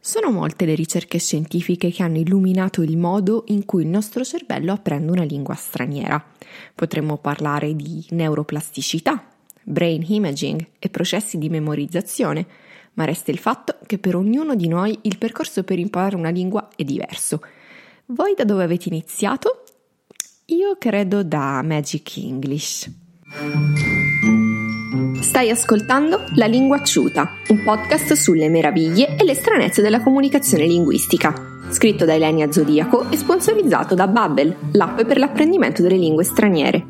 Sono molte le ricerche scientifiche che hanno illuminato il modo in cui il nostro cervello apprende una lingua straniera. Potremmo parlare di neuroplasticità, brain imaging e processi di memorizzazione, ma resta il fatto che per ognuno di noi il percorso per imparare una lingua è diverso. Voi da dove avete iniziato? Io credo da Magic English. Stai ascoltando La Lingua Acciuta, un podcast sulle meraviglie e le stranezze della comunicazione linguistica, scritto da Elenia Zodiaco e sponsorizzato da Babbel, l'app per l'apprendimento delle lingue straniere.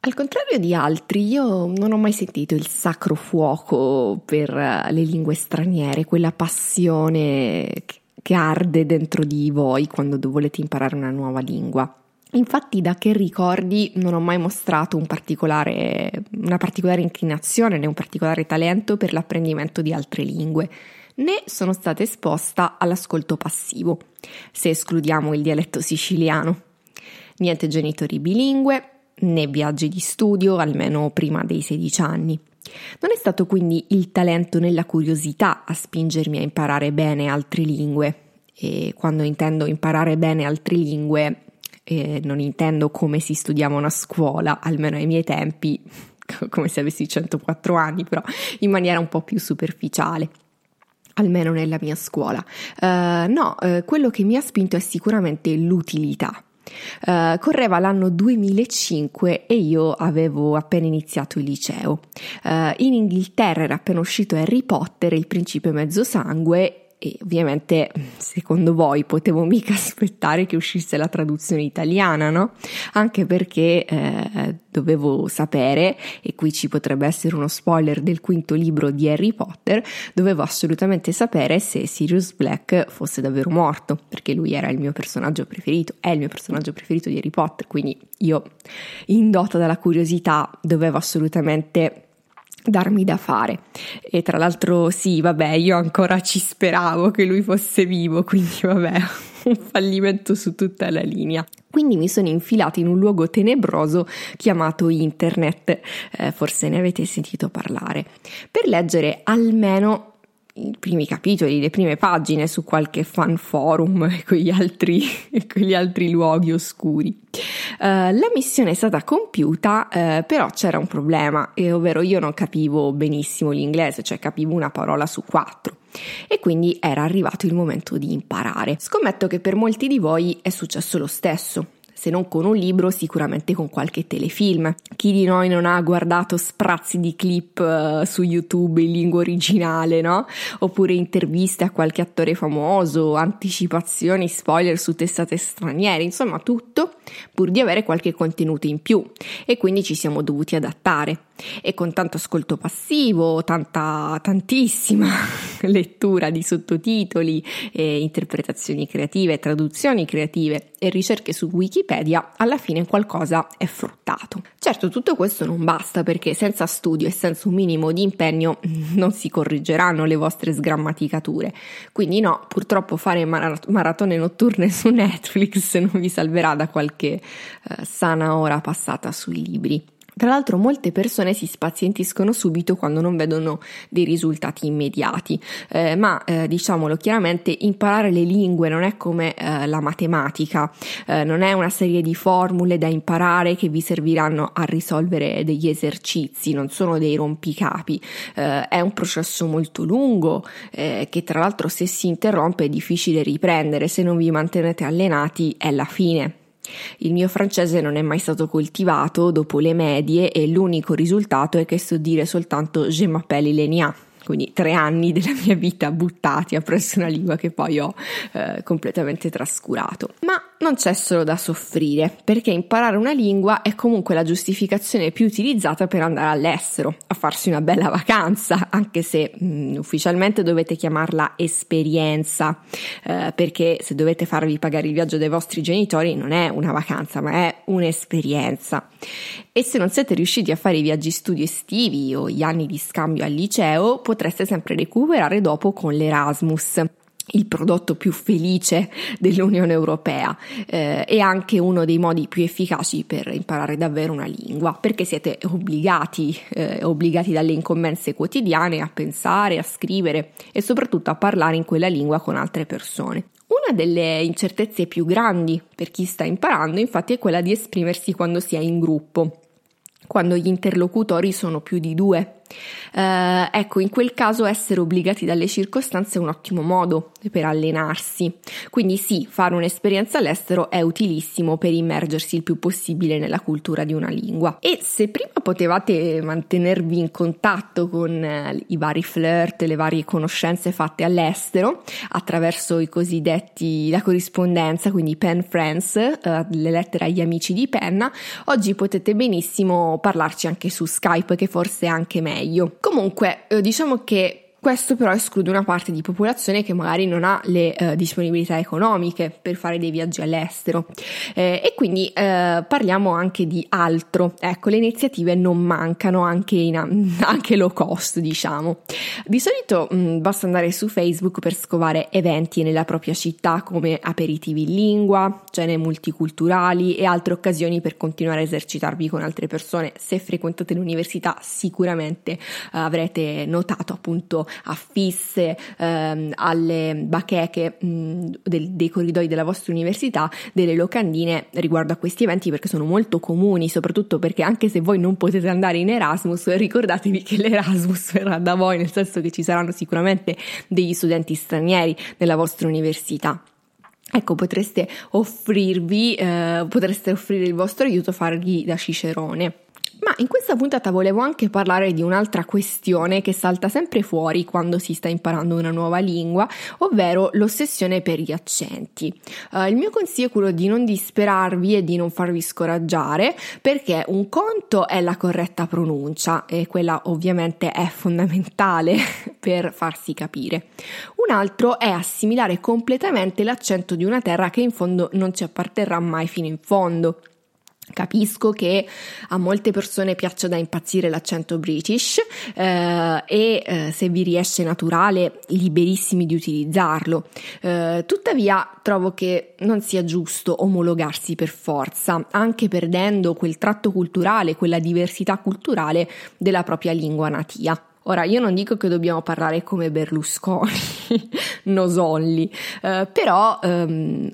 Al contrario di altri, io non ho mai sentito il sacro fuoco per eh, le lingue straniere, quella passione che arde dentro di voi quando volete imparare una nuova lingua. Infatti, da che ricordi, non ho mai mostrato un particolare, una particolare inclinazione né un particolare talento per l'apprendimento di altre lingue, né sono stata esposta all'ascolto passivo, se escludiamo il dialetto siciliano. Niente genitori bilingue, né viaggi di studio, almeno prima dei 16 anni. Non è stato quindi il talento né la curiosità a spingermi a imparare bene altre lingue. E quando intendo imparare bene altre lingue, eh, non intendo come si studiava una scuola, almeno ai miei tempi, come se avessi 104 anni, però in maniera un po' più superficiale almeno nella mia scuola. Uh, no, uh, quello che mi ha spinto è sicuramente l'utilità. Uh, correva l'anno 2005 e io avevo appena iniziato il liceo. Uh, in Inghilterra era appena uscito Harry Potter, il principe mezzo sangue e ovviamente secondo voi potevo mica aspettare che uscisse la traduzione italiana, no? Anche perché eh, dovevo sapere, e qui ci potrebbe essere uno spoiler del quinto libro di Harry Potter, dovevo assolutamente sapere se Sirius Black fosse davvero morto, perché lui era il mio personaggio preferito, è il mio personaggio preferito di Harry Potter, quindi io, indota dalla curiosità, dovevo assolutamente darmi da fare. E tra l'altro, sì, vabbè, io ancora ci speravo che lui fosse vivo, quindi vabbè, un fallimento su tutta la linea. Quindi mi sono infilata in un luogo tenebroso chiamato internet, eh, forse ne avete sentito parlare, per leggere almeno i primi capitoli, le prime pagine su qualche fan forum e quegli altri, quegli altri luoghi oscuri. Uh, la missione è stata compiuta, uh, però c'era un problema, ovvero io non capivo benissimo l'inglese, cioè capivo una parola su quattro. E quindi era arrivato il momento di imparare. Scommetto che per molti di voi è successo lo stesso se non con un libro, sicuramente con qualche telefilm. Chi di noi non ha guardato sprazzi di clip uh, su YouTube in lingua originale, no? Oppure interviste a qualche attore famoso, anticipazioni, spoiler su testate straniere, insomma tutto pur di avere qualche contenuto in più e quindi ci siamo dovuti adattare e con tanto ascolto passivo, tanta, tantissima lettura di sottotitoli, e interpretazioni creative, traduzioni creative e ricerche su Wikipedia, alla fine qualcosa è fruttato. Certo, tutto questo non basta perché senza studio e senza un minimo di impegno non si correggeranno le vostre sgrammaticature. Quindi no, purtroppo fare maratone notturne su Netflix non vi salverà da qualche eh, sana ora passata sui libri. Tra l'altro molte persone si spazientiscono subito quando non vedono dei risultati immediati, eh, ma eh, diciamolo chiaramente, imparare le lingue non è come eh, la matematica, eh, non è una serie di formule da imparare che vi serviranno a risolvere degli esercizi, non sono dei rompicapi, eh, è un processo molto lungo eh, che tra l'altro se si interrompe è difficile riprendere, se non vi mantenete allenati è la fine. Il mio francese non è mai stato coltivato dopo le medie e l'unico risultato è che so dire soltanto je m'appelle Lenia quindi tre anni della mia vita buttati appresso una lingua che poi ho eh, completamente trascurato. Ma non c'è solo da soffrire, perché imparare una lingua è comunque la giustificazione più utilizzata per andare all'estero, a farsi una bella vacanza, anche se mh, mm, ufficialmente dovete chiamarla esperienza, eh, perché se dovete farvi pagare il viaggio dai vostri genitori non è una vacanza, ma è un'esperienza. E se non siete riusciti a fare i viaggi studio estivi o gli anni di scambio al liceo, potreste sempre recuperare dopo con l'Erasmus il prodotto più felice dell'Unione Europea eh, e anche uno dei modi più efficaci per imparare davvero una lingua, perché siete obbligati, eh, obbligati dalle incombenze quotidiane a pensare, a scrivere e soprattutto a parlare in quella lingua con altre persone. Una delle incertezze più grandi per chi sta imparando infatti è quella di esprimersi quando si è in gruppo, quando gli interlocutori sono più di due eh, ecco, in quel caso essere obbligati dalle circostanze è un ottimo modo per allenarsi. Quindi sì, fare un'esperienza all'estero è utilissimo per immergersi il più possibile nella cultura di una lingua. E se prima potevate mantenervi in contatto con eh, i vari flirt, le varie conoscenze fatte all'estero attraverso i cosiddetti la corrispondenza, quindi pen friends, eh, le lettere agli amici di penna, oggi potete benissimo parlarci anche su Skype, che forse è anche meglio meglio. Comunque, eh, diciamo che questo però esclude una parte di popolazione che magari non ha le uh, disponibilità economiche per fare dei viaggi all'estero eh, e quindi uh, parliamo anche di altro. Ecco, le iniziative non mancano anche, in, anche low cost, diciamo. Di solito mh, mm, basta andare su Facebook per scovare eventi nella propria città come aperitivi in lingua, cene multiculturali e altre occasioni per continuare a esercitarvi con altre persone. Se frequentate l'università sicuramente uh, avrete notato appunto affisse ehm, alle bacheche mh, del, dei corridoi della vostra università delle locandine riguardo a questi eventi perché sono molto comuni, soprattutto perché anche se voi non potete andare in Erasmus, ricordatevi che l'Erasmus verrà da voi, nel senso che ci saranno sicuramente degli studenti stranieri nella vostra università. Ecco, potreste offrirvi, eh, potreste offrire il vostro aiuto, fargli da cicerone. Ma in questa puntata volevo anche parlare di un'altra questione che salta sempre fuori quando si sta imparando una nuova lingua, ovvero l'ossessione per gli accenti. Uh, il mio consiglio è quello di non disperarvi e di non farvi scoraggiare, perché un conto è la corretta pronuncia e quella ovviamente è fondamentale per farsi capire. Un altro è assimilare completamente l'accento di una terra che in fondo non ci apparterrà mai fino in fondo. Capisco che a molte persone piaccia da impazzire l'accento british eh, e eh, se vi riesce naturale, liberissimi di utilizzarlo. Eh, tuttavia trovo che non sia giusto omologarsi per forza, anche perdendo quel tratto culturale, quella diversità culturale della propria lingua natia. Ora, io non dico che dobbiamo parlare come Berlusconi, Nosolli, eh, però ehm,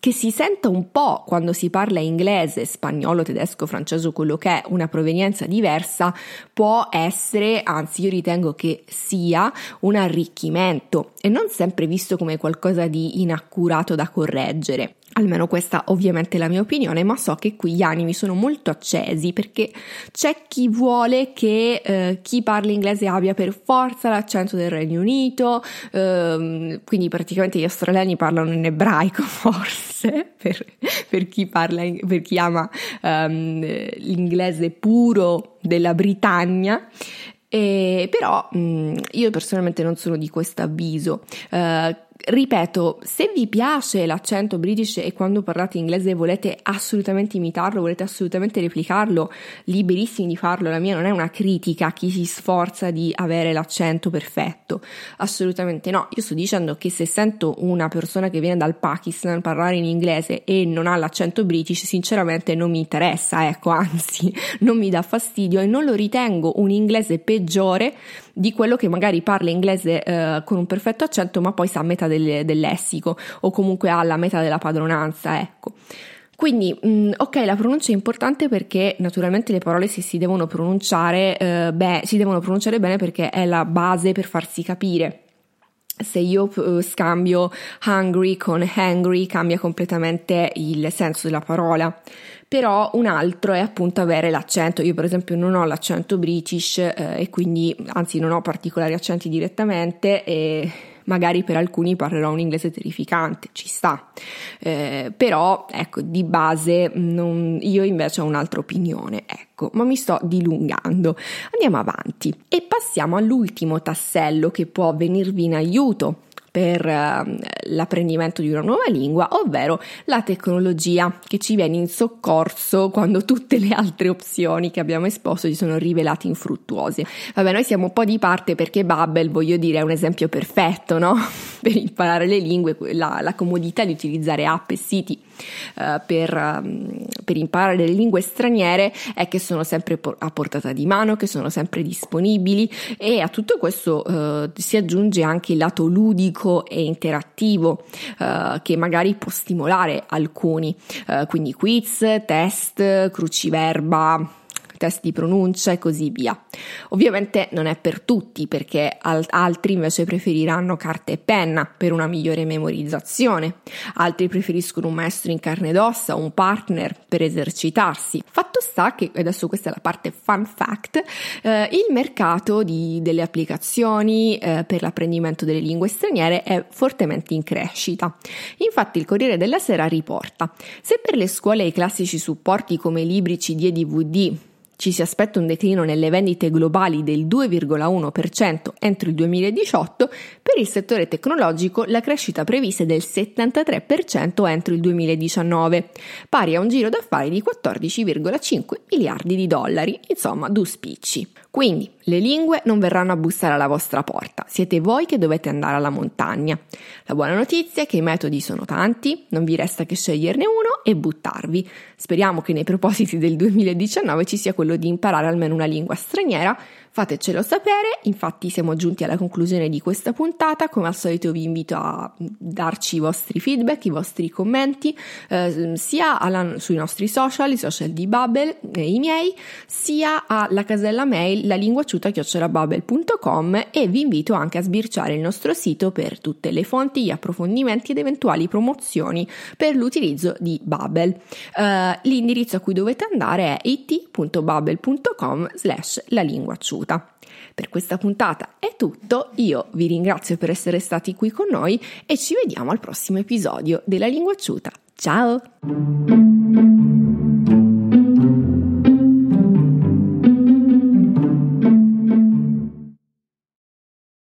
che si senta un po' quando si parla inglese, spagnolo, tedesco, francese quello che è una provenienza diversa, può essere, anzi io ritengo che sia un arricchimento e non sempre visto come qualcosa di inaccurato da correggere. Almeno questa ovviamente è la mia opinione, ma so che qui gli animi sono molto accesi perché c'è chi vuole che eh, chi parla inglese abbia per forza l'accento del Regno Unito, ehm, quindi praticamente gli australiani parlano in ebraico forse, per, per, chi, parla, per chi ama ehm, l'inglese puro della Britannia. E, però mh, io personalmente non sono di questo avviso. Uh, ripeto, se vi piace l'accento british e quando parlate inglese volete assolutamente imitarlo, volete assolutamente replicarlo, liberissimi di farlo. La mia non è una critica a chi si sforza di avere l'accento perfetto. Assolutamente no. Io sto dicendo che se sento una persona che viene dal Pakistan parlare in inglese e non ha l'accento british, sinceramente non mi interessa, ecco, anzi, non mi dà fastidio e non lo ritengo un inglese peggiore di quello che magari parla inglese eh, con un perfetto accento ma poi sa metà del, del lessico o comunque ha la metà della padronanza, ecco. Quindi, mm, ok, la pronuncia è importante perché naturalmente le parole si, si devono pronunciare, eh, beh, si devono pronunciare bene perché è la base per farsi capire se io uh, scambio hungry con hangry cambia completamente il senso della parola però un altro è appunto avere l'accento. Io per esempio non ho l'accento british eh, e quindi anzi non ho particolari accenti direttamente e magari per alcuni parlerò un inglese terrificante, ci sta, eh, però ecco di base non, io invece ho un'altra opinione, ecco, ma mi sto dilungando. Andiamo avanti e passiamo all'ultimo tassello che può venirvi in aiuto per uh, l'apprendimento di una nuova lingua, ovvero la tecnologia che ci viene in soccorso quando tutte le altre opzioni che abbiamo esposto si sono rivelate infruttuose. Vabbè, noi siamo un po' di parte perché Babbel, voglio dire, è un esempio perfetto, no? per imparare le lingue, la, la comodità di utilizzare app e siti uh, per, um, per, imparare le lingue straniere è che sono sempre a portata di mano, che sono sempre disponibili e a tutto questo uh, si aggiunge anche il lato ludico e interattivo uh, che magari può stimolare alcuni, quindi quiz, test, cruciverba test di pronuncia e così via. Ovviamente non è per tutti perché altri invece preferiranno carta e penna per una migliore memorizzazione, altri preferiscono un maestro in carne ed ossa, un partner per esercitarsi. Fatto sta che, adesso questa è la parte fun fact, eh, il mercato di, delle applicazioni eh, per l'apprendimento delle lingue straniere è fortemente in crescita. Infatti il Corriere della Sera riporta, se per le scuole i classici supporti come libri, CD e DVD ci si aspetta un declino nelle vendite globali del 2,1% entro il 2018, per il settore tecnologico la crescita prevista è del 73% entro il 2019, pari a un giro d'affari di 14,5 miliardi di dollari, insomma, due spicci. Quindi le lingue non verranno a bussare alla vostra porta, siete voi che dovete andare alla montagna. La buona notizia è che i metodi sono tanti, non vi resta che sceglierne uno e buttarvi. Speriamo che nei propositi del 2019 ci sia quello di imparare almeno una lingua straniera Fatecelo sapere, infatti siamo giunti alla conclusione di questa puntata, come al solito vi invito a darci i vostri feedback, i vostri commenti, eh, sia alla, sui nostri social, i social di Bubble, eh, i miei, sia alla casella mail lalinguacciuta.bubble.com e vi invito anche a sbirciare il nostro sito per tutte le fonti, gli approfondimenti ed eventuali promozioni per l'utilizzo di Bubble. Eh, l'indirizzo a cui dovete andare è it.bubble.com slash lalinguacciuta piaciuta. Per questa puntata è tutto, io vi ringrazio per essere stati qui con noi e ci vediamo al prossimo episodio della Linguacciuta. Ciao!